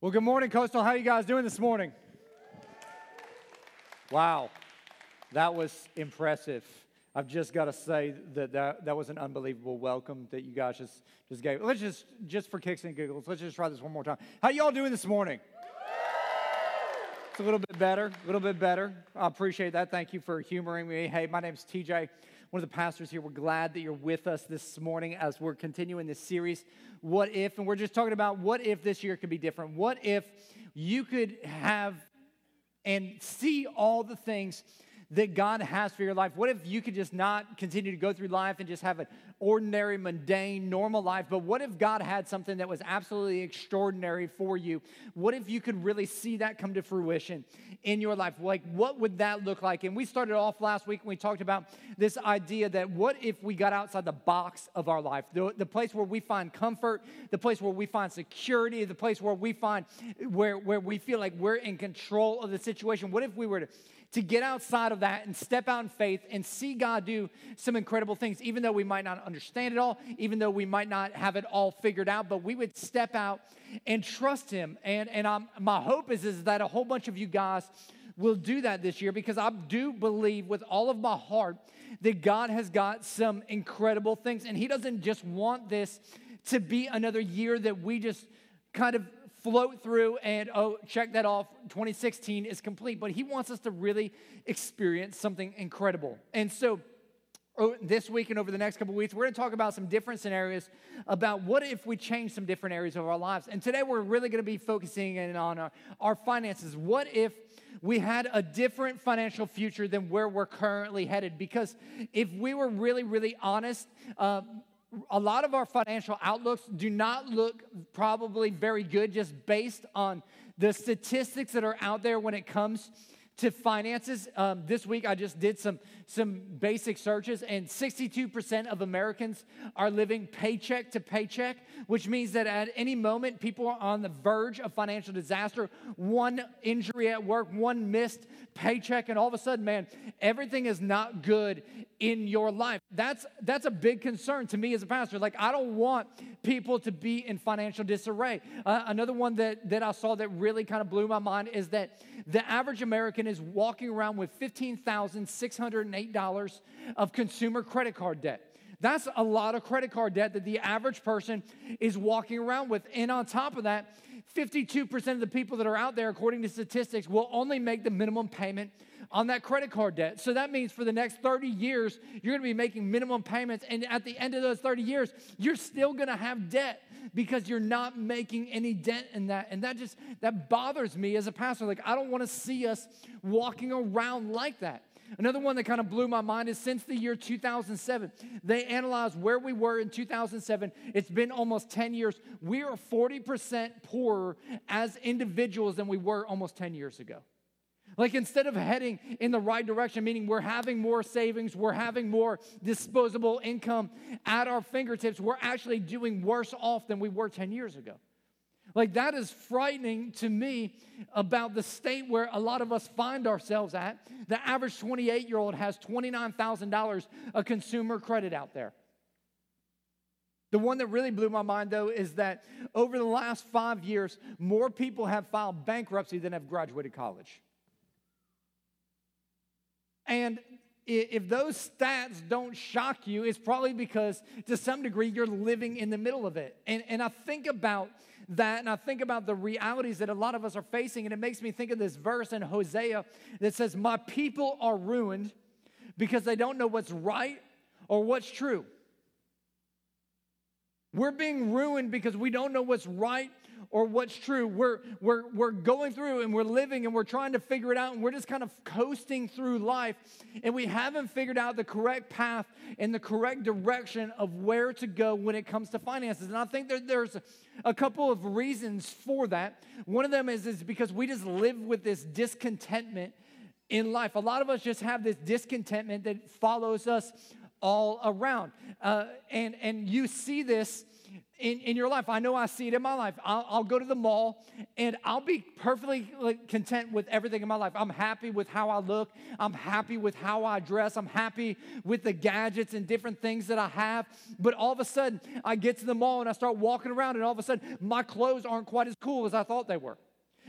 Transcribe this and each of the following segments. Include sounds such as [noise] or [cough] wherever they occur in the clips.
Well, good morning, Coastal. How you guys doing this morning? Wow, that was impressive. I've just got to say that, that that was an unbelievable welcome that you guys just, just gave. Let's just, just for kicks and giggles, let's just try this one more time. How y'all doing this morning? It's a little bit better, a little bit better. I appreciate that. Thank you for humoring me. Hey, my name's TJ one of the pastors here. We're glad that you're with us this morning as we're continuing this series, What If? And we're just talking about what if this year could be different? What if you could have and see all the things that God has for your life? What if you could just not continue to go through life and just have an ordinary, mundane, normal life? But what if God had something that was absolutely extraordinary for you? What if you could really see that come to fruition in your life? Like, what would that look like? And we started off last week and we talked about this idea that what if we got outside the box of our life, the, the place where we find comfort, the place where we find security, the place where we find where, where we feel like we're in control of the situation? What if we were to to get outside of that and step out in faith and see God do some incredible things, even though we might not understand it all, even though we might not have it all figured out, but we would step out and trust Him. And, and I'm, my hope is, is that a whole bunch of you guys will do that this year because I do believe with all of my heart that God has got some incredible things. And He doesn't just want this to be another year that we just kind of float through and, oh, check that off, 2016 is complete. But he wants us to really experience something incredible. And so, oh, this week and over the next couple weeks, we're going to talk about some different scenarios about what if we change some different areas of our lives. And today we're really going to be focusing in on our, our finances. What if we had a different financial future than where we're currently headed? Because if we were really, really honest, uh, a lot of our financial outlooks do not look probably very good just based on the statistics that are out there when it comes to finances. Um, this week, I just did some, some basic searches, and 62% of Americans are living paycheck to paycheck, which means that at any moment, people are on the verge of financial disaster. One injury at work, one missed paycheck, and all of a sudden, man, everything is not good in your life. That's, that's a big concern to me as a pastor. Like, I don't want people to be in financial disarray. Uh, another one that, that I saw that really kind of blew my mind is that the average American is walking around with $15,608 of consumer credit card debt. That's a lot of credit card debt that the average person is walking around with. And on top of that, 52% of the people that are out there, according to statistics, will only make the minimum payment on that credit card debt. So that means for the next 30 years, you're gonna be making minimum payments. And at the end of those 30 years, you're still gonna have debt because you're not making any dent in that. And that just, that bothers me as a pastor. Like, I don't wanna see us walking around like that. Another one that kind of blew my mind is since the year 2007, they analyzed where we were in 2007. It's been almost 10 years. We are 40% poorer as individuals than we were almost 10 years ago. Like instead of heading in the right direction, meaning we're having more savings, we're having more disposable income at our fingertips, we're actually doing worse off than we were 10 years ago. Like, that is frightening to me about the state where a lot of us find ourselves at. The average 28 year old has $29,000 of consumer credit out there. The one that really blew my mind, though, is that over the last five years, more people have filed bankruptcy than have graduated college. And if those stats don't shock you, it's probably because to some degree you're living in the middle of it. And, and I think about that and I think about the realities that a lot of us are facing, and it makes me think of this verse in Hosea that says, My people are ruined because they don't know what's right or what's true. We're being ruined because we don't know what's right or what's true. We're, we're, we're going through and we're living and we're trying to figure it out and we're just kind of coasting through life and we haven't figured out the correct path and the correct direction of where to go when it comes to finances. And I think there's a couple of reasons for that. One of them is, is because we just live with this discontentment in life. A lot of us just have this discontentment that follows us all around. Uh, and, and you see this in, in your life. I know I see it in my life. I'll, I'll go to the mall and I'll be perfectly content with everything in my life. I'm happy with how I look. I'm happy with how I dress. I'm happy with the gadgets and different things that I have. But all of a sudden, I get to the mall and I start walking around, and all of a sudden, my clothes aren't quite as cool as I thought they were.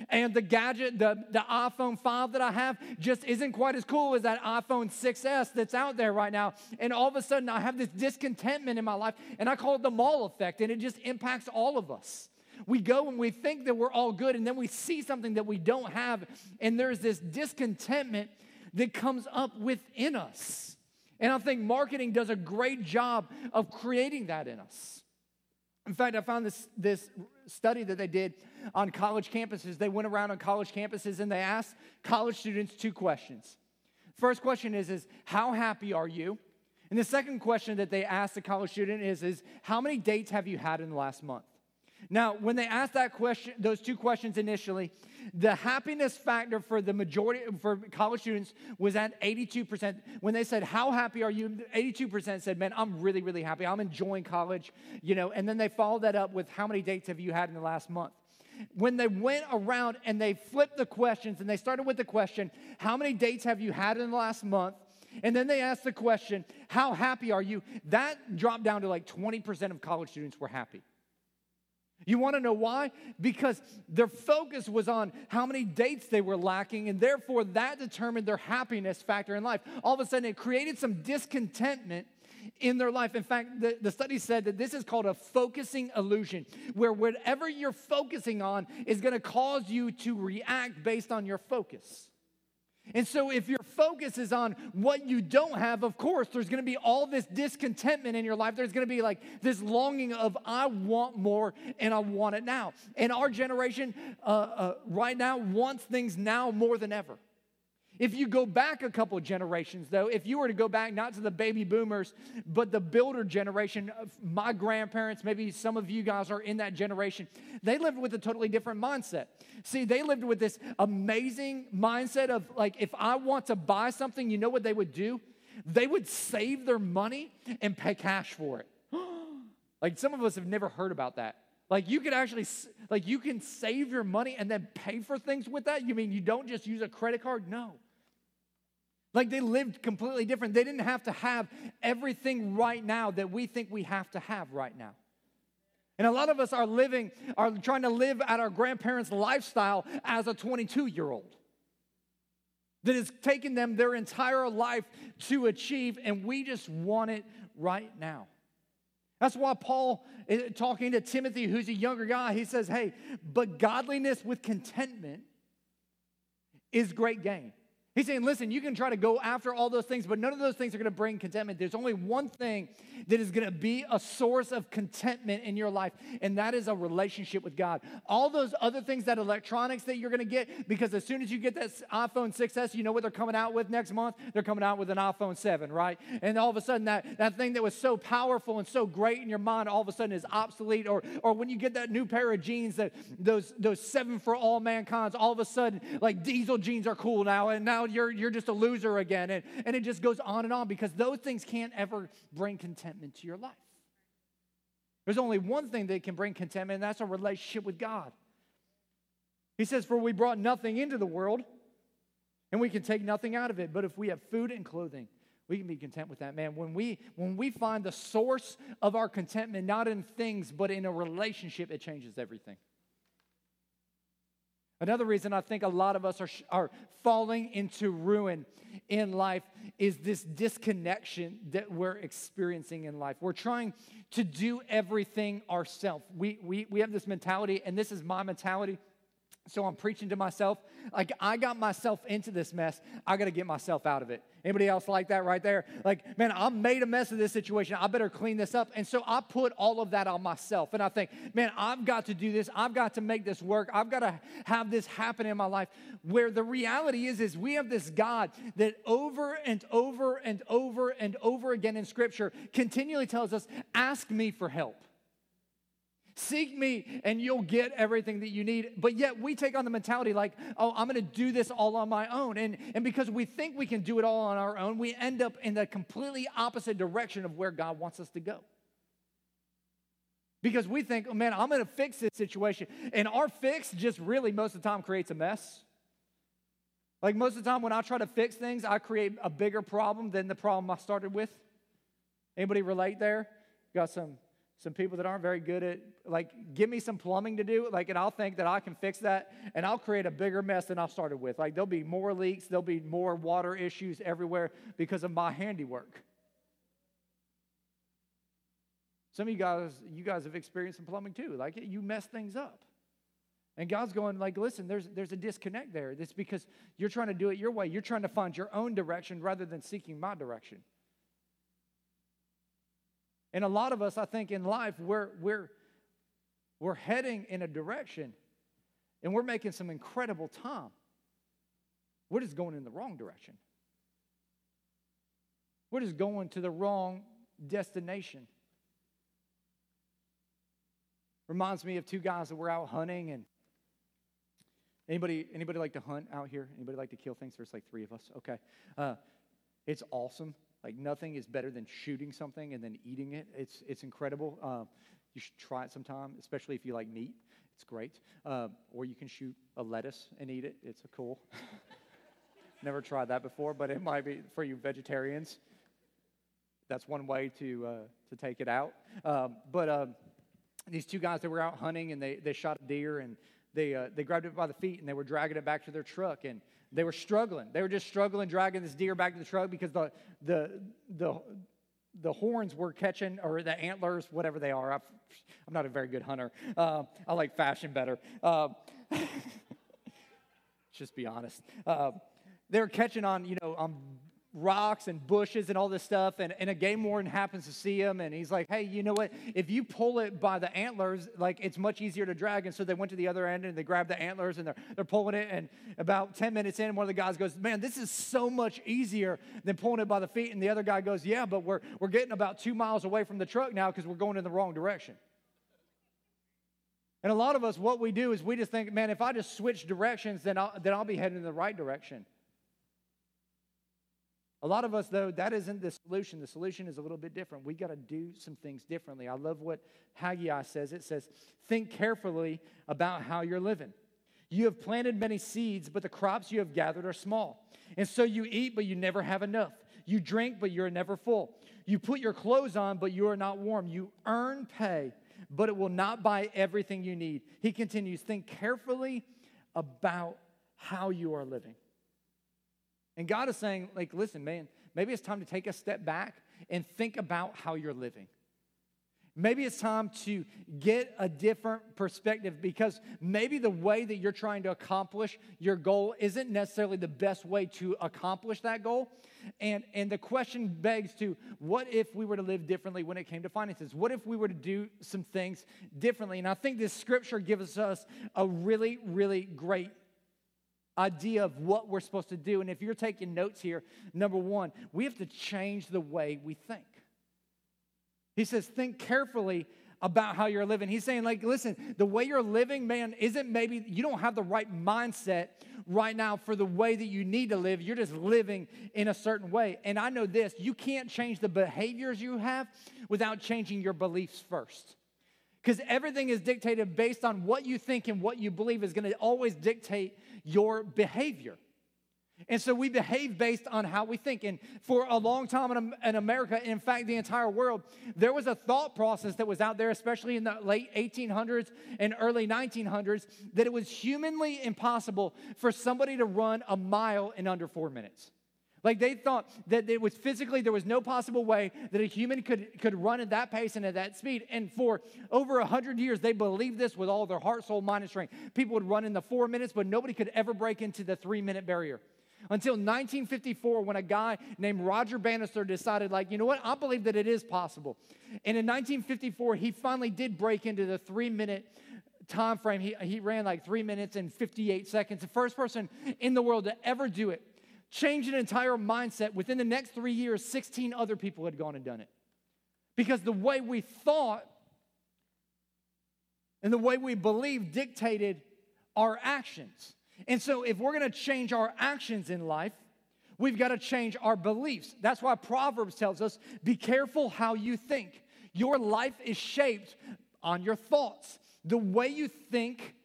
And the gadget, the, the iPhone 5 that I have, just isn't quite as cool as that iPhone 6S that's out there right now. And all of a sudden, I have this discontentment in my life, and I call it the mall effect, and it just impacts all of us. We go and we think that we're all good, and then we see something that we don't have, and there's this discontentment that comes up within us. And I think marketing does a great job of creating that in us. In fact, I found this, this study that they did on college campuses. They went around on college campuses and they asked college students two questions. First question is, is how happy are you? And the second question that they asked the college student is, is how many dates have you had in the last month? Now, when they asked that question, those two questions initially, the happiness factor for the majority for college students was at 82%. When they said, "How happy are you?" 82% said, "Man, I'm really, really happy. I'm enjoying college." You know, and then they followed that up with, "How many dates have you had in the last month?" When they went around and they flipped the questions and they started with the question, "How many dates have you had in the last month?" And then they asked the question, How happy are you? That dropped down to like 20% of college students were happy. You want to know why? Because their focus was on how many dates they were lacking, and therefore that determined their happiness factor in life. All of a sudden, it created some discontentment in their life. In fact, the, the study said that this is called a focusing illusion, where whatever you're focusing on is going to cause you to react based on your focus. And so, if your focus is on what you don't have, of course, there's going to be all this discontentment in your life. There's going to be like this longing of, I want more and I want it now. And our generation uh, uh, right now wants things now more than ever. If you go back a couple generations, though, if you were to go back not to the baby boomers, but the builder generation, uh, my grandparents, maybe some of you guys are in that generation, they lived with a totally different mindset. See, they lived with this amazing mindset of like, if I want to buy something, you know what they would do? They would save their money and pay cash for it. [gasps] like, some of us have never heard about that. Like you can actually like you can save your money and then pay for things with that? You mean you don't just use a credit card? No. Like they lived completely different. They didn't have to have everything right now that we think we have to have right now. And a lot of us are living, are trying to live at our grandparents' lifestyle as a 22 year old that has taken them their entire life to achieve, and we just want it right now. That's why Paul, talking to Timothy, who's a younger guy, he says, Hey, but godliness with contentment is great gain. He's saying, listen, you can try to go after all those things, but none of those things are going to bring contentment. There's only one thing that is going to be a source of contentment in your life, and that is a relationship with God. All those other things, that electronics that you're going to get, because as soon as you get that iPhone 6S, you know what they're coming out with next month? They're coming out with an iPhone 7, right? And all of a sudden, that, that thing that was so powerful and so great in your mind all of a sudden is obsolete. Or, or when you get that new pair of jeans, that those, those seven for all mankind's, all of a sudden, like diesel jeans are cool now, and now now you're, you're just a loser again. And, and it just goes on and on because those things can't ever bring contentment to your life. There's only one thing that can bring contentment, and that's a relationship with God. He says, For we brought nothing into the world, and we can take nothing out of it. But if we have food and clothing, we can be content with that, man. When we when we find the source of our contentment not in things, but in a relationship, it changes everything. Another reason I think a lot of us are, are falling into ruin in life is this disconnection that we're experiencing in life. We're trying to do everything ourselves. We, we, we have this mentality, and this is my mentality. So I'm preaching to myself. Like I got myself into this mess. I got to get myself out of it. Anybody else like that right there? Like, man, I made a mess of this situation. I better clean this up. And so I put all of that on myself. And I think, man, I've got to do this. I've got to make this work. I've got to have this happen in my life. Where the reality is, is we have this God that over and over and over and over again in Scripture continually tells us, ask me for help. Seek me and you'll get everything that you need. But yet we take on the mentality like, oh, I'm going to do this all on my own. And, and because we think we can do it all on our own, we end up in the completely opposite direction of where God wants us to go. Because we think, oh, man, I'm going to fix this situation. And our fix just really most of the time creates a mess. Like most of the time when I try to fix things, I create a bigger problem than the problem I started with. Anybody relate there? Got some some people that aren't very good at like give me some plumbing to do like and i'll think that i can fix that and i'll create a bigger mess than i started with. Like there'll be more leaks there'll be more water issues everywhere because of my handiwork. Some of you guys you guys have experienced some plumbing too. Like you mess things up. And god's going like listen there's there's a disconnect there. It's because you're trying to do it your way. You're trying to find your own direction rather than seeking my direction and a lot of us, I think, in life, we're, we're, we're heading in a direction and we're making some incredible time. We're just going in the wrong direction. We're just going to the wrong destination. Reminds me of two guys that were out hunting and anybody anybody like to hunt out here? Anybody like to kill things? There's like three of us. Okay. Uh, it's awesome. Like nothing is better than shooting something and then eating it. It's, it's incredible. Um, you should try it sometime, especially if you like meat. It's great. Um, or you can shoot a lettuce and eat it. It's cool. [laughs] Never tried that before, but it might be for you vegetarians. That's one way to, uh, to take it out. Um, but um, these two guys, they were out hunting and they, they shot a deer and they, uh, they grabbed it by the feet and they were dragging it back to their truck. And they were struggling. They were just struggling, dragging this deer back to the truck because the, the, the, the horns were catching, or the antlers, whatever they are. i am not a very good hunter. Uh, I like fashion better. Uh, [laughs] just be honest. Uh, they were catching on, you know, on rocks and bushes and all this stuff. And, and a game warden happens to see him and he's like, hey, you know what? If you pull it by the antlers, like it's much easier to drag. And so they went to the other end and they grabbed the antlers and they're, they're pulling it. And about 10 minutes in, one of the guys goes, man, this is so much easier than pulling it by the feet. And the other guy goes, yeah, but we're, we're getting about two miles away from the truck now because we're going in the wrong direction. And a lot of us, what we do is we just think, man, if I just switch directions, then I'll, then I'll be heading in the right direction. A lot of us, though, that isn't the solution. The solution is a little bit different. We got to do some things differently. I love what Haggai says. It says, Think carefully about how you're living. You have planted many seeds, but the crops you have gathered are small. And so you eat, but you never have enough. You drink, but you're never full. You put your clothes on, but you are not warm. You earn pay, but it will not buy everything you need. He continues, Think carefully about how you are living. And God is saying, like, listen, man, maybe it's time to take a step back and think about how you're living. Maybe it's time to get a different perspective because maybe the way that you're trying to accomplish your goal isn't necessarily the best way to accomplish that goal. And, and the question begs to what if we were to live differently when it came to finances? What if we were to do some things differently? And I think this scripture gives us a really, really great idea of what we're supposed to do. And if you're taking notes here, number one, we have to change the way we think. He says, think carefully about how you're living. He's saying, like, listen, the way you're living, man, isn't maybe you don't have the right mindset right now for the way that you need to live. You're just living in a certain way. And I know this you can't change the behaviors you have without changing your beliefs first. Because everything is dictated based on what you think and what you believe is going to always dictate your behavior. And so we behave based on how we think. And for a long time in, America, in fact, the entire world, there was a thought process that was out there, especially in the late 1800s and early 1900s, that it was humanly impossible for somebody to run a mile in under four minutes. Like they thought that it was physically, there was no possible way that a human could, could run at that pace and at that speed. And for over 100 years, they believed this with all their heart, soul, mind, and strength. People would run in the four minutes, but nobody could ever break into the three minute barrier. Until 1954, when a guy named Roger Bannister decided, like, you know what, I believe that it is possible. And in 1954, he finally did break into the three minute time frame. He, he ran like three minutes and 58 seconds. The first person in the world to ever do it change an entire mindset. Within the next three years, 16 other people had gone and done it. Because the way we thought and the way we believed dictated our actions. And so, if we're gonna change our actions in life, we've got to change our beliefs. That's why Proverbs tells us be careful how you think. Your life is shaped on your thoughts. The way you think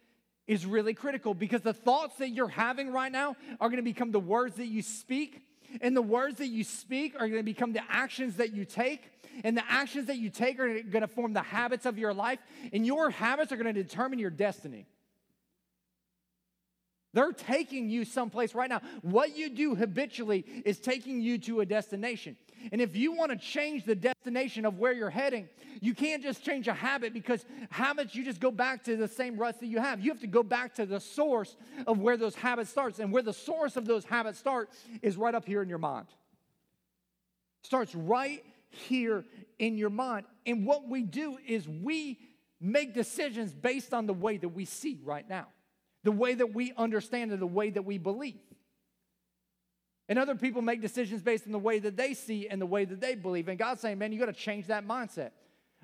is really critical because the thoughts that you're having right now are going to become the words that you speak. And the words that you speak are going to become the actions that you take. And the actions that you take are going to form the habits of your life. And your habits are going to determine your destiny. They're taking you someplace right now. What you do habitually is taking you to a destination. And if you want to change the destination of where you're heading, you can't just change a habit because habits, you just go back to the same ruts that you have. You have to go back to the source of where those habits starts. And where the source of those habits start is right up here in your mind. Starts right here in your mind. And what we do is we make decisions based on the way that we see right now the way that we understand and the way that we believe. And other people make decisions based on the way that they see and the way that they believe. And God's saying, man, you got to change that mindset.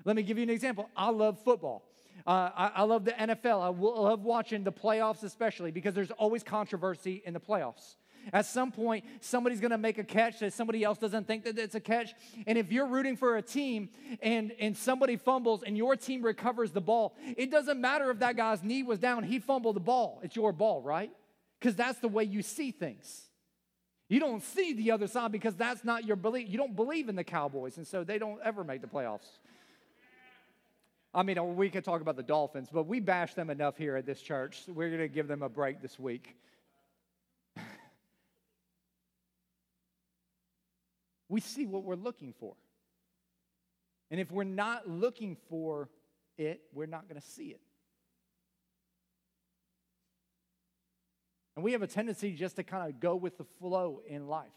Let me give you an example. I love football. Uh, I, I, love the NFL. I love watching the playoffs, especially because there's always controversy in the playoffs. At some point, somebody's going to make a catch that somebody else doesn't think that it's a catch. And if you're rooting for a team and, and somebody fumbles and your team recovers the ball, it doesn't matter if that guy's knee was down, he fumbled the ball. It's your ball, right? Because that's the way you see things. You don't see the other side because that's not your belief. You don't believe in the Cowboys, and so they don't ever make the playoffs. I mean, we could talk about the Dolphins, but we bash them enough here at this church. We're going to give them a break this week. [laughs] we see what we're looking for. And if we're not looking for it, we're not going to see it. And we have a tendency just to kind of go with the flow in life.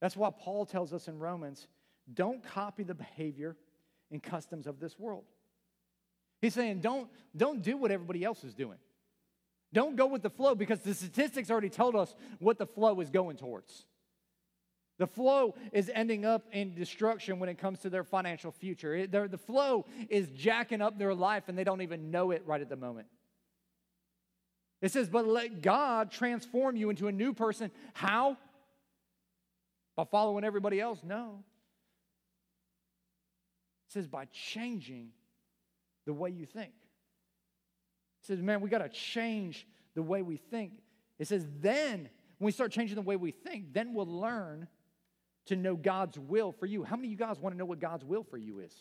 That's why Paul tells us in Romans don't copy the behavior and customs of this world. He's saying don't, don't do what everybody else is doing. Don't go with the flow because the statistics already told us what the flow is going towards. The flow is ending up in destruction when it comes to their financial future. It, the flow is jacking up their life and they don't even know it right at the moment. It says, but let God transform you into a new person. How? By following everybody else? No. It says, by changing the way you think. It says, man, we got to change the way we think. It says, then, when we start changing the way we think, then we'll learn to know God's will for you. How many of you guys want to know what God's will for you is?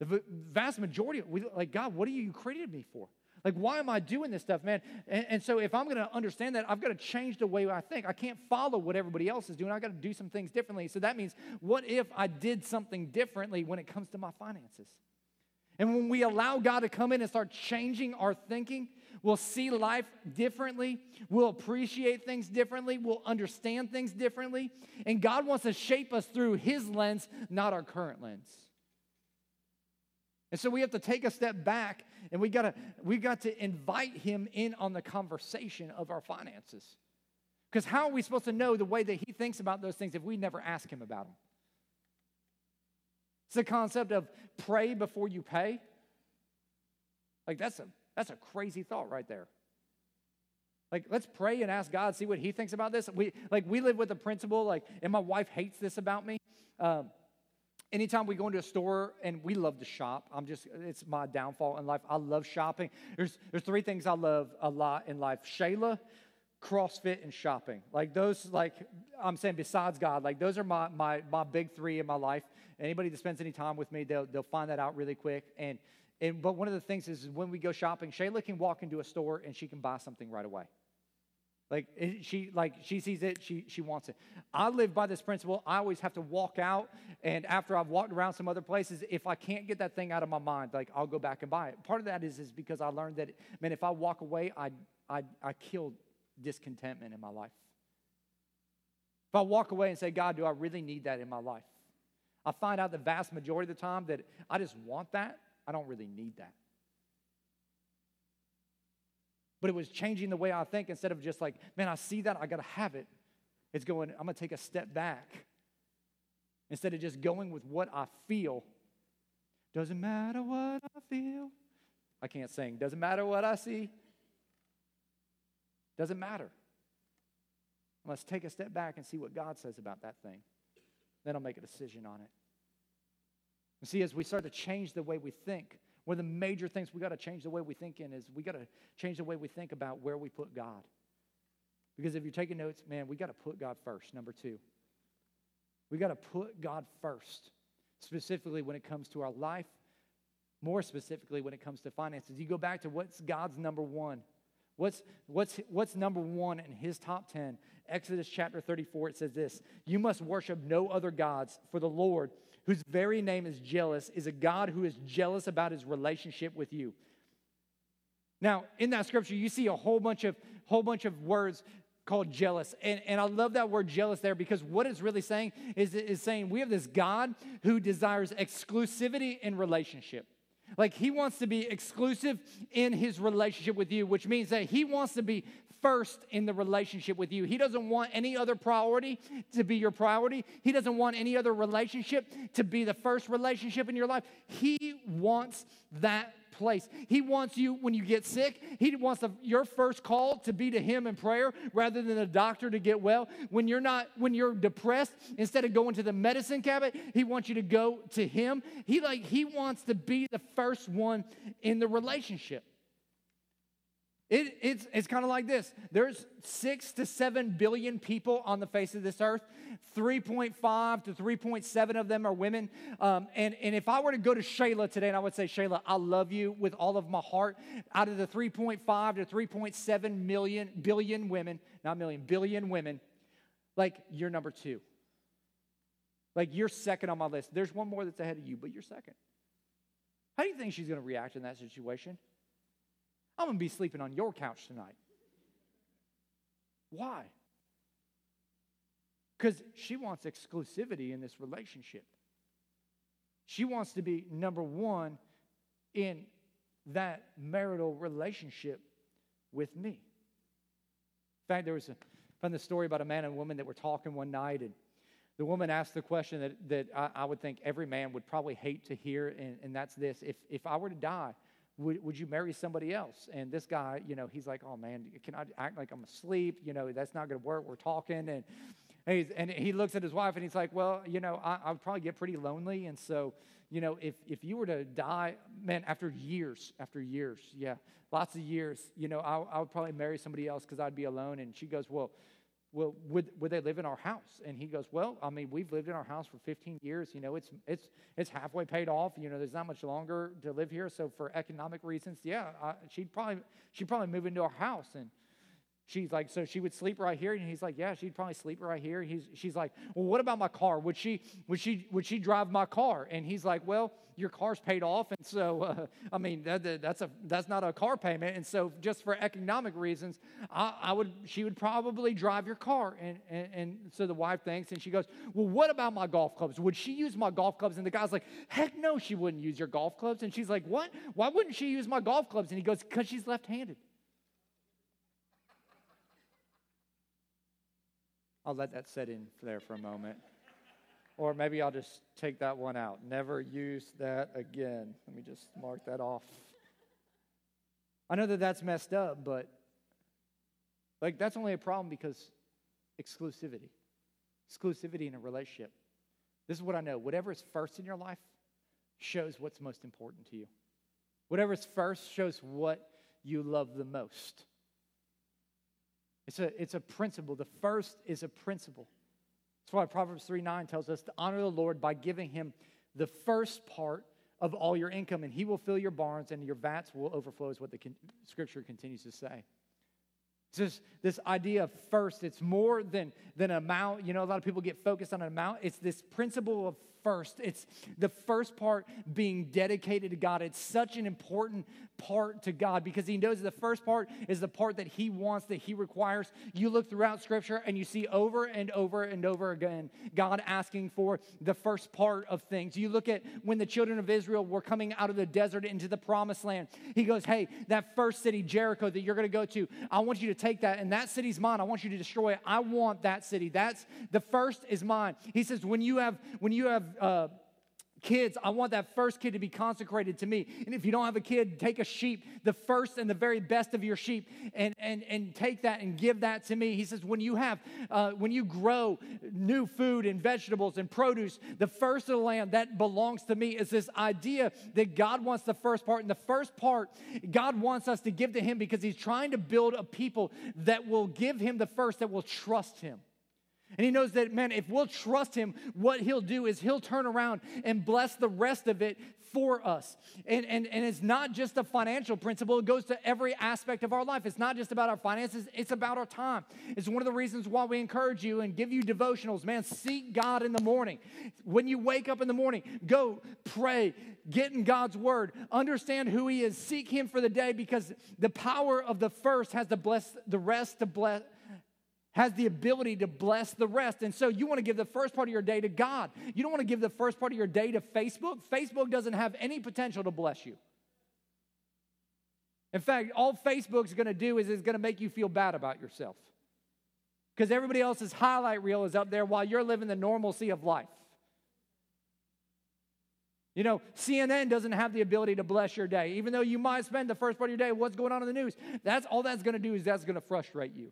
The vast majority, of we, like, God, what are you created me for? Like, why am I doing this stuff, man? And, and so, if I'm going to understand that, I've got to change the way I think. I can't follow what everybody else is doing. I've got to do some things differently. So, that means, what if I did something differently when it comes to my finances? And when we allow God to come in and start changing our thinking, we'll see life differently. We'll appreciate things differently. We'll understand things differently. And God wants to shape us through His lens, not our current lens. And so we have to take a step back and we gotta we got to invite him in on the conversation of our finances. Because how are we supposed to know the way that he thinks about those things if we never ask him about them? It's the concept of pray before you pay. Like that's a that's a crazy thought right there. Like, let's pray and ask God, see what He thinks about this. We like we live with a principle, like, and my wife hates this about me. Um, anytime we go into a store and we love to shop, I'm just it's my downfall in life. I love shopping. There's there's three things I love a lot in life: Shayla, CrossFit, and shopping. Like those, like I'm saying, besides God, like those are my my my big three in my life. Anybody that spends any time with me, they'll they'll find that out really quick. And and, but one of the things is when we go shopping, Shayla can walk into a store and she can buy something right away. Like she like she sees it, she she wants it. I live by this principle. I always have to walk out, and after I've walked around some other places, if I can't get that thing out of my mind, like I'll go back and buy it. Part of that is is because I learned that man, if I walk away, I I I kill discontentment in my life. If I walk away and say, God, do I really need that in my life? I find out the vast majority of the time that I just want that I don't really need that. But it was changing the way I think instead of just like, man, I see that, I got to have it. It's going, I'm to take a step back. Instead of just going with what I feel. Doesn't matter what I feel. I can't sing. Doesn't matter what I see. Doesn't matter. Let's take a step back and see what God says about that thing. Then I'll make a decision on it. And see, as we start to change the way we think, One of the major things we got to change the way we think in is we got to change the way we think about where we put God. Because if you're taking notes, man, we got to put God first, number two. We got to put God first, specifically when it comes to our life, more specifically when it comes to finances. You go back to what's God's number one. What's, what's, what's number one in his top 10? Exodus chapter 34, it says this You must worship no other gods, for the Lord, whose very name is jealous, is a God who is jealous about his relationship with you. Now, in that scripture, you see a whole bunch of whole bunch of words called jealous. And, and I love that word jealous there because what it's really saying is, is saying we have this God who desires exclusivity in relationship. Like he wants to be exclusive in his relationship with you, which means that he wants to be first in the relationship with you. He doesn't want any other priority to be your priority. He doesn't want any other relationship to be the first relationship in your life. He wants that place. He wants you when you get sick. He wants the, your first call to be to him in prayer rather than a doctor to get well. When you're not when you're depressed, instead of going to the medicine cabinet, he wants you to go to him. He like he wants to be the first one in the relationship. It, it's it's kind of like this there's six to seven billion people on the face of this earth. 3.5 to 3.7 of them are women. Um, and, and if I were to go to Shayla today and I would say, Shayla, I love you with all of my heart, out of the 3.5 to 3.7 million, billion women, not million, billion women, like you're number two. Like you're second on my list. There's one more that's ahead of you, but you're second. How do you think she's going to react in that situation? I'm going to be sleeping on your couch tonight. Why? Because she wants exclusivity in this relationship. She wants to be number one in that marital relationship with me. In fact, there was a, the story about a man and woman that were talking one night, and the woman asked the question that, that I, I would think every man would probably hate to hear, and, and that's this if, if I were to die, would, would you marry somebody else? And this guy, you know, he's like, oh man, can I act like I'm asleep? You know, that's not going to work. We're talking. And, and he looks at his wife and he's like, well, you know, I, I would probably get pretty lonely. And so, you know, if, if you were to die, man, after years, after years, yeah, lots of years, you know, I, I would probably marry somebody else because I'd be alone. And she goes, well, well, would, would they live in our house? And he goes, well, I mean, we've lived in our house for 15 years. You know, it's, it's, it's halfway paid off. You know, there's not much longer to live here. So for economic reasons, yeah, I, she'd probably, she'd probably move into our house. And she's like, so she would sleep right here. And he's like, yeah, she'd probably sleep right here. He's, she's like, well, what about my car? Would she, would she, would she drive my car? And he's like, well, your car's paid off, and so [laughs] uh, I mean that, that's a that's not a car payment, and so just for economic reasons, I, I would she would probably drive your car, and, and and so the wife thinks, and she goes, well, what about my golf clubs? Would she use my golf clubs? And the guy's like, heck no, she wouldn't use your golf clubs, and she's like, what? Why wouldn't she use my golf clubs? And he goes, because she's left-handed. I'll let that set in there for a moment. Or maybe I'll just take that one out. Never use that again. Let me just mark that off. I know that that's messed up, but like that's only a problem because exclusivity. Exclusivity in a relationship. This is what I know. Whatever is first in your life shows what's most important to you. Whatever is first shows what you love the most. It's a, it's a principle. The first is a principle. That's why Proverbs 3 9 tells us to honor the Lord by giving him the first part of all your income, and he will fill your barns and your vats will overflow, is what the con- scripture continues to say. It's this, this idea of first, it's more than, than amount. You know, a lot of people get focused on an amount. It's this principle of first. It's the first part being dedicated to God. It's such an important part to God because He knows the first part is the part that He wants, that He requires. You look throughout Scripture and you see over and over and over again God asking for the first part of things. You look at when the children of Israel were coming out of the desert into the promised land, He goes, Hey, that first city, Jericho, that you're going to go to, I want you to take that, and that city's mine. I want you to destroy it. I want that city. That's the first is mine. He says, When you have, when you have, uh, Kids, I want that first kid to be consecrated to me. And if you don't have a kid, take a sheep, the first and the very best of your sheep, and, and, and take that and give that to me. He says, when you have, uh, when you grow new food and vegetables and produce, the first of the land that belongs to me is this idea that God wants the first part. And the first part, God wants us to give to Him because He's trying to build a people that will give Him the first, that will trust Him. And he knows that, man, if we'll trust him, what he'll do is he'll turn around and bless the rest of it for us. And, and, and it's not just a financial principle, it goes to every aspect of our life. It's not just about our finances, it's about our time. It's one of the reasons why we encourage you and give you devotionals. Man, seek God in the morning. When you wake up in the morning, go pray, get in God's word, understand who he is, seek him for the day because the power of the first has to bless the rest to bless has the ability to bless the rest. And so you want to give the first part of your day to God. You don't want to give the first part of your day to Facebook. Facebook doesn't have any potential to bless you. In fact, all Facebook's going to do is it's going to make you feel bad about yourself. Because everybody else's highlight reel is up there while you're living the normalcy of life. You know, CNN doesn't have the ability to bless your day. Even though you might spend the first part of your day, what's going on in the news? That's all that's going to do is that's going to frustrate you.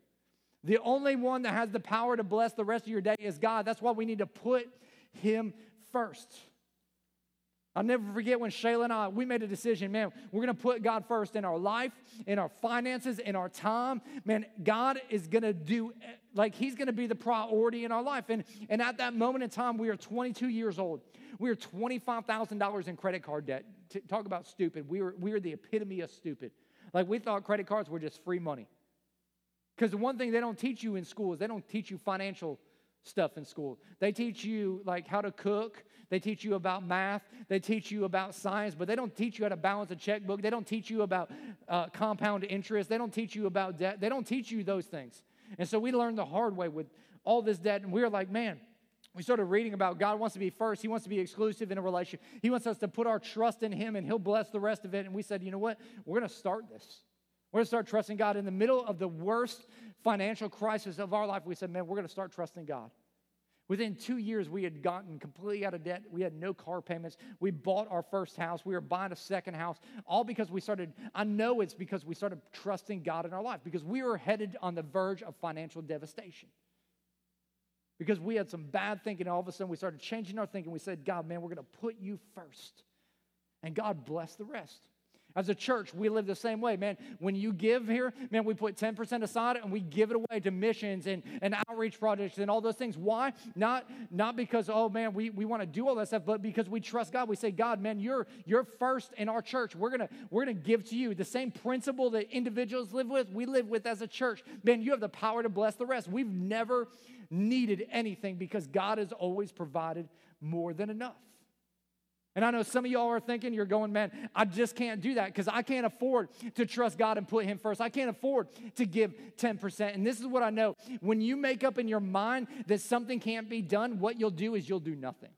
The only one that has the power to bless the rest of your day is God. That's why we need to put Him first. I'll never forget when Shayla and I, we made a decision, man, we're to put God first in our life, in our finances, in our time. Man, God is to do, like, He's to be the priority in our life. And, and at that moment in time, we are 22 years old. We are $25,000 in credit card debt. Talk about stupid. We were, we were the epitome of stupid. Like, we thought credit cards were just free money. Because the one thing they don't teach you in school is they don't teach you financial stuff in school. They teach you like how to cook, they teach you about math, they teach you about science, but they don't teach you how to balance a checkbook. They don't teach you about uh, compound interest. They don't teach you about debt. They don't teach you those things. And so we learned the hard way with all this debt, and we were like, man, we started reading about God wants to be first. He wants to be exclusive in a relationship. He wants us to put our trust in Him, and He'll bless the rest of it. And we said, you know what? We're going to start this. We're going to start trusting God. In the middle of the worst financial crisis of our life, we said, man, we're going to start trusting God. Within two years, we had gotten completely out of debt. We had no car payments. We bought our first house. We were buying a second house, all because we started. I know it's because we started trusting God in our life, because we were headed on the verge of financial devastation. Because we had some bad thinking, all of a sudden we started changing our thinking. We said, God, man, we're going to put you first. And God blessed the rest. As a church, we live the same way, man. When you give here, man, we put 10% aside and we give it away to missions and, and outreach projects and all those things. Why? Not, not because, oh man, we, we want to do all that stuff, but because we trust God. We say, God, man, you're you're first in our church. We're gonna we're gonna give to you. The same principle that individuals live with, we live with as a church. Man, you have the power to bless the rest. We've never needed anything because God has always provided more than enough. And I know some of y'all are thinking, you're going, man, I just can't do that because I can't afford to trust God and put Him first. I can't afford to give 10%. And this is what I know when you make up in your mind that something can't be done, what you'll do is you'll do nothing.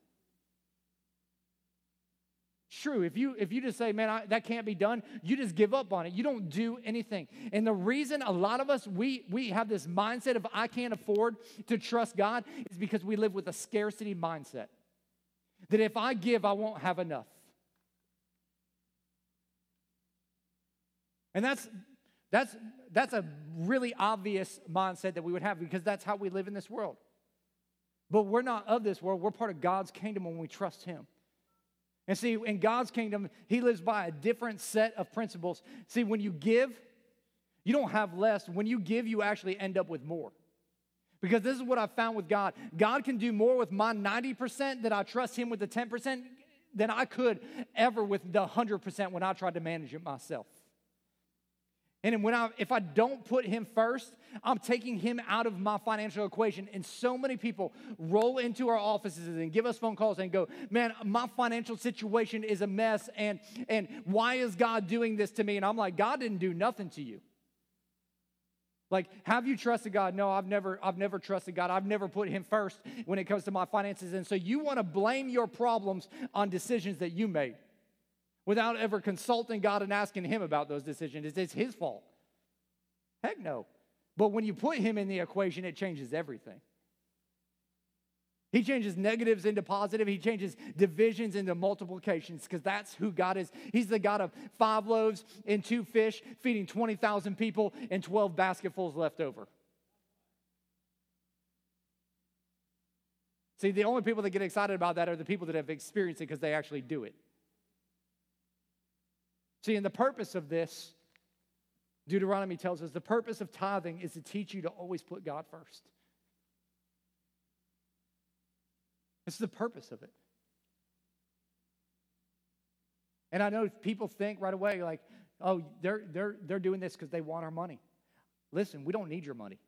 True. If you if you just say, "Man, I, that can't be done," you just give up on it. You don't do anything. And the reason a lot of us we we have this mindset of I can't afford to trust God is because we live with a scarcity mindset that if I give, I won't have enough. And that's, that's, that's a really obvious mindset that we would have because that's how we live in this world. But we're not of this world, we're part of God's kingdom when we trust Him. And see, in God's kingdom, He lives by a different set of principles. See, when you give, you don't have less. When you give, you actually end up with more. Because this is what I found with God. God can do more with my 90% that I trust Him with the 10% than I could ever with the 100% when I tried to manage it myself. And when I, if I don't put him first, I'm taking him out of my financial equation. And so many people roll into our offices and give us phone calls and go, "Man, my financial situation is a mess, and and why is God doing this to me?" And I'm like, "God didn't do nothing to you. Like, have you trusted God? No, I've never, I've never trusted God. I've never put Him first when it comes to my finances. And so you want to blame your problems on decisions that you made without ever consulting God and asking Him about those decisions. It's His fault. Heck no. But when you put Him in the equation, it changes everything. He changes negatives into positive. He changes divisions into multiplications because that's who God is. He's the God of five loaves and two fish, feeding 20,000 people and 12 basketfuls left over. See, the only people that get excited about that are the people that have experienced it because they actually do it. See, and the purpose of this, Deuteronomy tells us the purpose of tithing is to teach you to always put God first. Is the purpose of it. And I know people think right away, like, oh, they're, they're, they're doing this because they want our money. Listen, we don't need your money.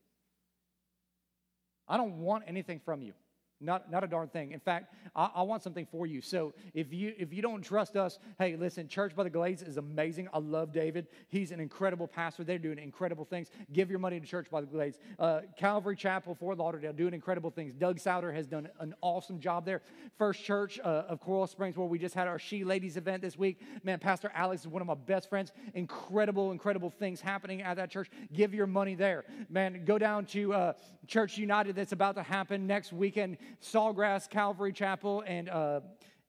I don't want anything from you. Not, not a darn thing. In fact, I, I, want something for you. So if you if you don't trust us, hey, listen, Church by the Glades is amazing. I love David. He's an incredible pastor. They're doing incredible things. Give your money to Church by the Glades. Uh, Calvary Chapel, Fort Lauderdale, doing incredible things. Doug Sauder has done an awesome job there. First Church uh, of Coral Springs, where we just had our She Ladies event this week. Man, Pastor Alex is one of my best friends. Incredible, incredible things happening at that church. Give your money there. Man, go down to uh, Church United that's about to happen next weekend. Sawgrass Calvary Chapel and uh,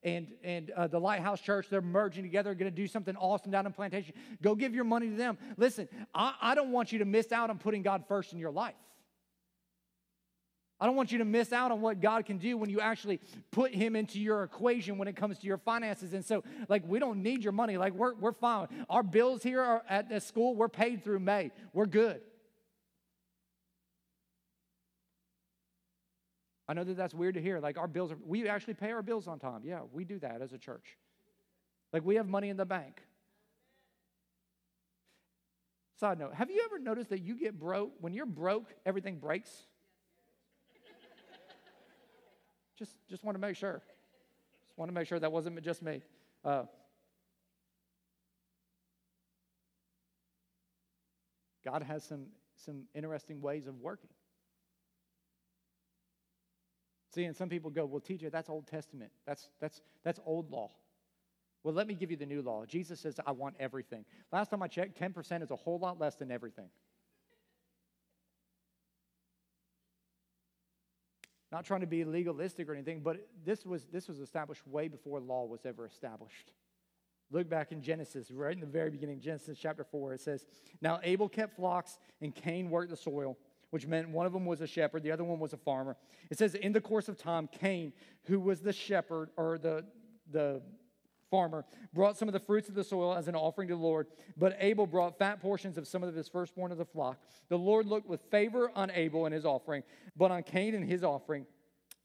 and and uh, the Lighthouse Church. They're merging together, going to do something awesome down in Plantation. Go give your money to them. Listen, I, I don't want you to miss out on putting God first in your life. I don't want you to miss out on what God can do when you actually put Him into your equation when it comes to your finances. And so, like, we don't need your money. Like, we're, we're fine. Our bills here are at the school, we're paid through May. We're good. I know that that's weird to hear. Like our bills are, we actually pay our bills on time. Yeah, we do that as a church. Like we have money in the bank. Side note, have you ever noticed that you get broke? When you're broke, everything breaks? just, just want to make sure. Just want to make sure that wasn't just me. Uh, God has some, some interesting ways of working. See, and some people go, well, teacher, that's Old Testament. That's, that's, that's old law. Well, let me give you the new law. Jesus says, I want everything. Last time I checked, 10% is a whole lot less than everything. Not trying to be legalistic or anything, but this was, this was established way before law was ever established. Look back in Genesis, right in the very beginning, Genesis chapter 4, it says, Now Abel kept flocks, and Cain worked the soil which meant one of them was a shepherd, the other one was a farmer. It says, in the course of time, Cain, who was the shepherd or the, the farmer, brought some of the fruits of the soil as an offering to the Lord, but Abel brought fat portions of some of his firstborn of the flock. The Lord looked with favor on Abel and his offering, but on Cain and his offering,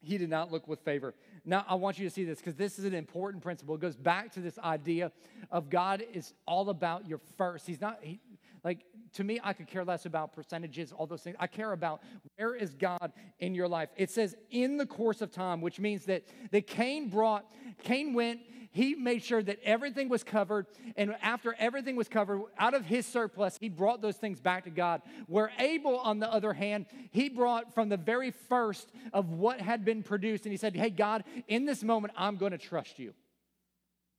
he did not look with favor. Now, I want you to see this because this is an important principle. It goes back to this idea of God is all about your first. He's not, he, like, to me, I could care less about percentages, all those things. I care about where is God in your life. It says in the course of time, which means that, that Cain brought, Cain went, he made sure that everything was covered. And after everything was covered, out of his surplus, he brought those things back to God. Where Abel, on the other hand, he brought from the very first of what had been produced. And he said, Hey, God, in this moment, I'm going to trust you.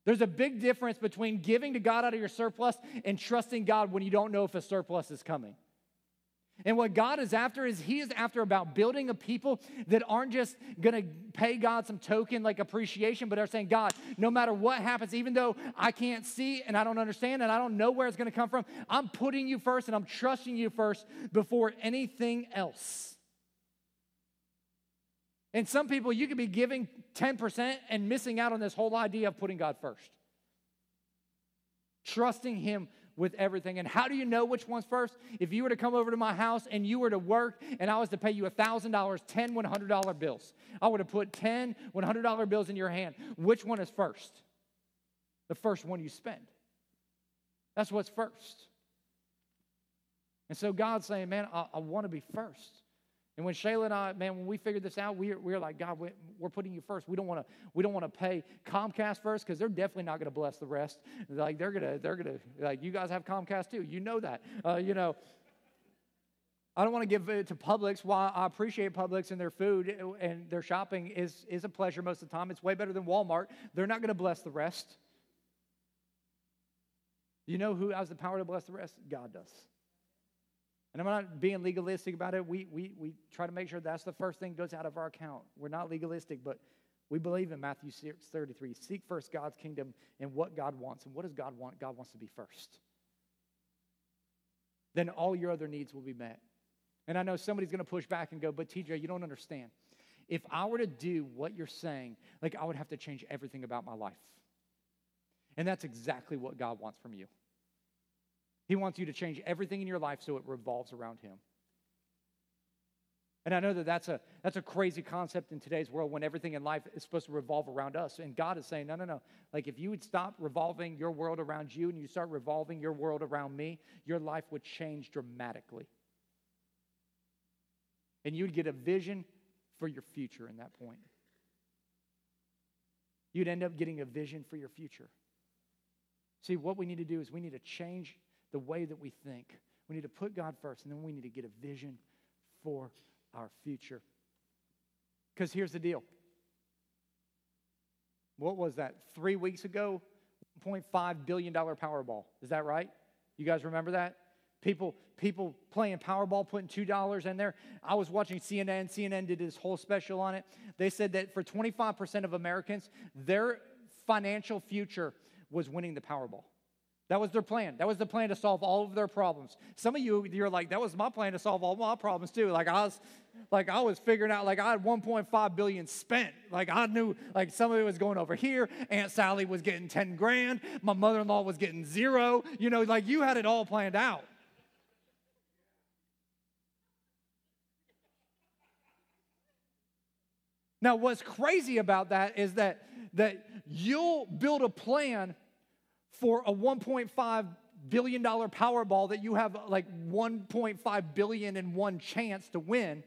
There's a big difference between giving to God out of your surplus and trusting God when you don't know if a surplus is coming. And what God is after is He is after about building a people that aren't just gonna pay God some token like appreciation, but are saying, God, no matter what happens, even though I can't see and I don't understand and I don't know where it's gonna come from, I'm putting you first and I'm trusting you first before anything else. And some people, you could be giving 10% and missing out on this whole idea of putting God first. Trusting Him with everything. And how do you know which one's first? If you were to come over to my house and you were to work and I was to pay you $1,000, 10 $100 bills, I would have put 10 $100 bills in your hand. Which one is first? The first one you spend. That's what's first. And so God's saying, man, I, I want to be first. And when Shayla and I, man, when we figured this out, we we like, God, we, are putting you first. We don't want to we don't want to pay Comcast first because they're definitely not going to bless the rest. Like they're gonna they're gonna like you guys have Comcast too. You know that. Uh, you know. I don't want to give it to Publix. While I appreciate Publix and their food and their shopping is, is a pleasure most of the time, it's way better than Walmart. They're not going to bless the rest. You know who has the power to bless the rest? God does. And I'm not being legalistic about it. We, we, we try to make sure that's the first thing goes out of our account. We're not legalistic, but we believe in Matthew 6, 33. Seek first God's kingdom and what God wants. And what does God want? God wants to be first. Then all your other needs will be met. And I know somebody's going to push back and go, but TJ, you don't understand. If I were to do what you're saying, like I would have to change everything about my life. And that's exactly what God wants from you. He wants you to change everything in your life so it revolves around Him. And I know that that's a, that's a crazy concept in today's world when everything in life is supposed to revolve around us. And God is saying, no, no, no. Like if you would stop revolving your world around you and you start revolving your world around me, your life would change dramatically. And you'd get a vision for your future in that point. You'd end up getting a vision for your future. See, what we need to do is we need to change the way that we think. We need to put God first, and then we need to get a vision for our future. Because here's the deal. What was that? Three weeks ago, $1.5 billion Powerball. Is that right? You guys remember that? People, people playing Powerball, putting $2 in there. I was watching CNN. CNN did this whole special on it. They said that for 25% of Americans, their financial future was winning the Powerball. That was their plan. That was the plan to solve all of their problems. Some of you, you're like, that was my plan to solve all my problems too. Like I was, like I was figuring out, like I had 1.5 billion spent. Like I knew, like some of it was going over here. Aunt Sally was getting 10 grand. My mother-in-law was getting zero. You know, like you had it all planned out. Now, what's crazy about that is that that you'll build a plan for a 1.5 billion dollar Powerball that you have like 1.5 billion in one chance to win,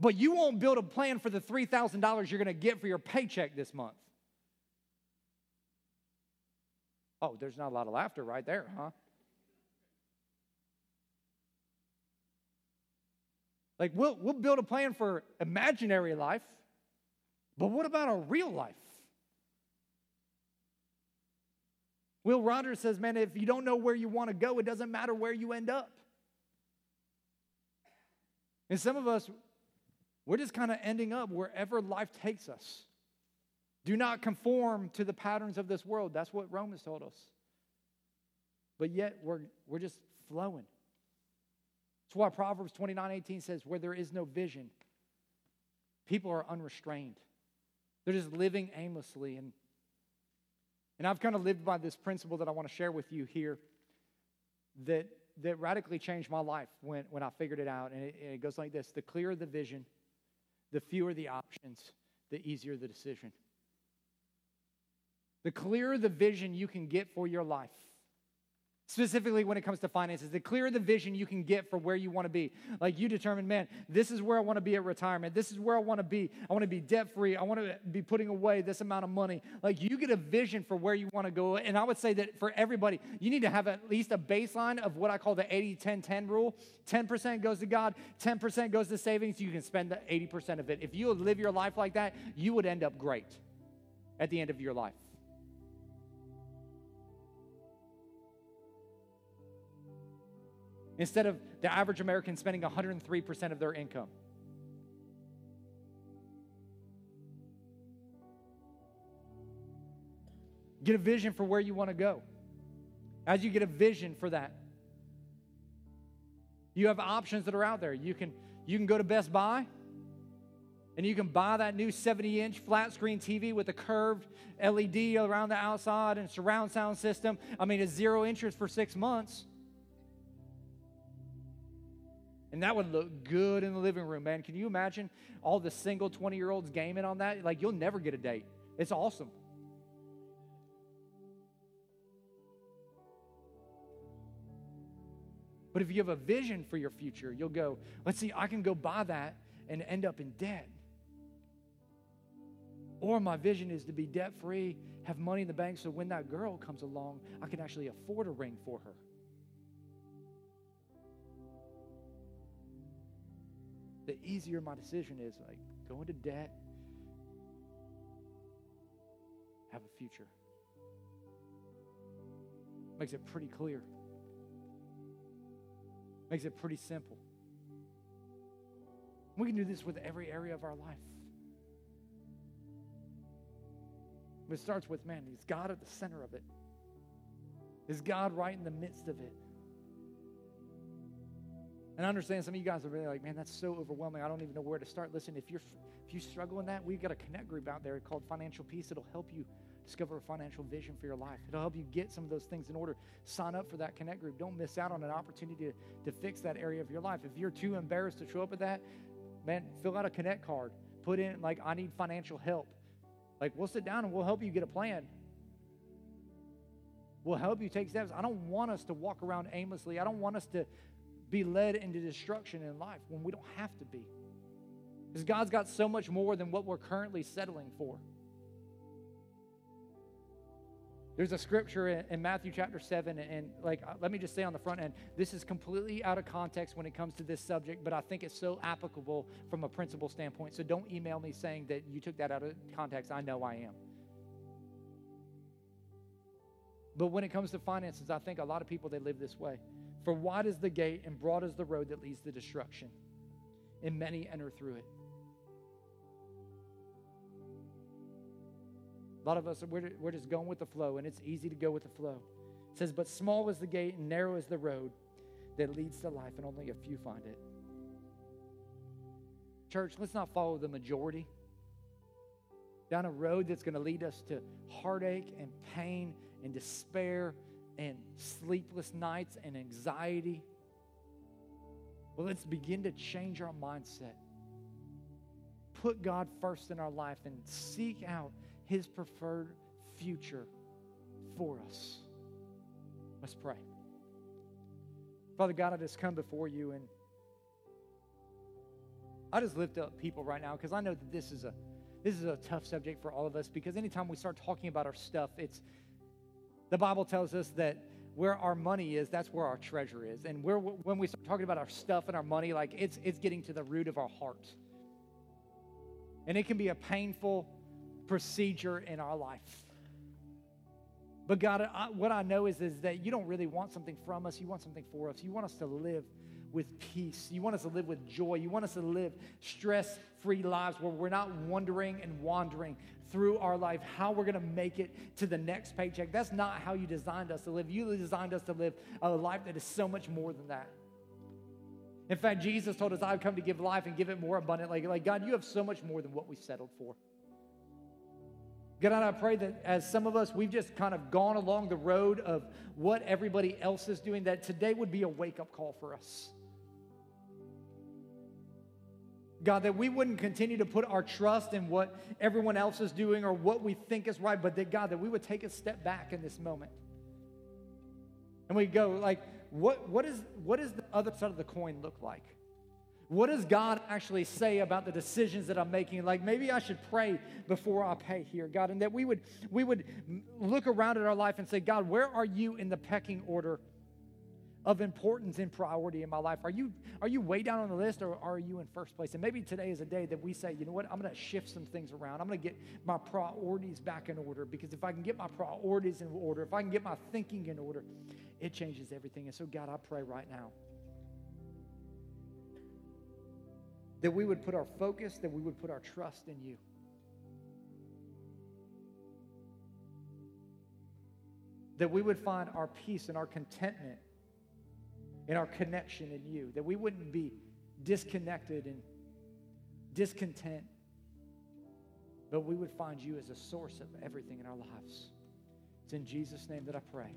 but you won't build a plan for the $3,000 you're going to get for your paycheck this month. Oh, there's not a lot of laughter right there, huh? Like, we'll, we'll build a plan for imaginary life, but what about a real life? Will Rogers says, man, if you don't know where you want to go, it doesn't matter where you end up. And some of us, we're just kind of ending up wherever life takes us. Do not conform to the patterns of this world. That's what Romans told us. But yet we're, we're just flowing. That's why Proverbs 29 18 says, Where there is no vision, people are unrestrained. They're just living aimlessly. And and I've kind of lived by this principle that I want to share with you here that, that radically changed my life when, when I figured it out. And it, and it goes like this the clearer the vision, the fewer the options, the easier the decision. The clearer the vision you can get for your life, specifically when it comes to finances the clearer the vision you can get for where you want to be. Like you determine man this is where i want to be at retirement this is where i want to be. I want to be debt free i want to be putting away this amount of money. Like you get a vision for where you want to go and i would say that for everybody you need to have at least a baseline of what i call the 80 10 10 rule. 10% goes to god 10% goes to savings. You can spend the 80% of it. If you live your life like that you would end up great at the end of your life instead of the average American spending 103% of their income. Get a vision for where you want to go. As you get a vision for that, you have options that are out there. You can, you can go to Best Buy and you can buy that new 70 inch flat screen TV with a curved LED around the outside and surround sound system. I mean, it's zero interest for six months. And that would look good in the living room, man. Can you imagine all the single 20 year olds gaming on that? Like, you'll never get a date. It's awesome. But if you have a vision for your future, you'll go, let's see, I can go buy that and end up in debt. Or my vision is to be debt free, have money in the bank, so when that girl comes along, I can actually afford a ring for her. The easier my decision is. Like, go into debt, have a future. Makes it pretty clear. Makes it pretty simple. We can do this with every area of our life. It starts with man, He's God at the center of it. Is God right in the midst of it? And I understand some of you guys are really like, man, that's so overwhelming. I don't even know where to start. Listen, if you're if you struggle in that, we've got a connect group out there called Financial Peace. It'll help you discover a financial vision for your life. It'll help you get some of those things in order. Sign up for that connect group. Don't miss out on an opportunity to, to fix that area of your life. If you're too embarrassed to show up at that, man, fill out a connect card. Put in like I need financial help. Like we'll sit down and we'll help you get a plan. We'll help you take steps. I don't want us to walk around aimlessly. I don't want us to be led into destruction in life when we don't have to be. Because God's got so much more than what we're currently settling for. There's a scripture in, Matthew chapter 7, and like, uh, let me just say on the front end, this is completely out of context when it comes to this subject, but I think it's so applicable from a principle standpoint. So don't email me saying that you took that out of context. I know I am. But when it comes to finances, I think a lot of people, they live this way. For wide is the gate and broad is the road that leads to destruction, and many enter through it. A lot of us, we're, we're just going with the flow, and it's easy to go with the flow. It says, But small is the gate and narrow is the road that leads to life, and only a few find it. Church, let's not follow the majority down a road that's going to lead us to heartache and pain and despair and sleepless nights and anxiety. Well, let's begin to change our mindset. Put God first in our life and seek out his preferred future for us. Let's pray. Father God, I just come before you and I just lift up people right now because I know that this is a this is a tough subject for all of us because anytime we start talking about our stuff, it's the Bible tells us that where our money is, that's where our treasure is. And when we start talking about our stuff and our money, like it's, it's getting to the root of our heart. And it can be a painful procedure in our life. But God, I, what I know is, is that you don't really want something from us. You want something for us. You want us to live with peace. You want us to live with joy. You want us to live stress free lives where we're not wondering and wandering through our life how we're going to make it to the next paycheck. That's not how you designed us to live. You designed us to live a life that is so much more than that. In fact, Jesus told us, I've come to give life and give it more abundantly. Like, God, you have so much more than what we settled for. God, I pray that as some of us, we've just kind of gone along the road of what everybody else is doing, that today would be a wake up call for us. God, that we wouldn't continue to put our trust in what everyone else is doing or what we think is right, but that God, that we would take a step back in this moment. And we go, like, what, what, is, what does the other side of the coin look like? What does God actually say about the decisions that I'm making? Like maybe I should pray before I pay here, God, and that we would we would look around at our life and say, God, where are you in the pecking order of importance and priority in my life? Are you, are you way down on the list or are you in first place? And maybe today is a day that we say, you know what, I'm going to shift some things around. I'm going to get my priorities back in order because if I can get my priorities in order, if I can get my thinking in order, it changes everything. And so, God, I pray right now that we would put our focus, that we would put our trust in you. That we would find our peace and our contentment in our connection in you, that we wouldn't be disconnected and discontent, but we would find you as a source of everything in our lives. It's in Jesus' name that I pray.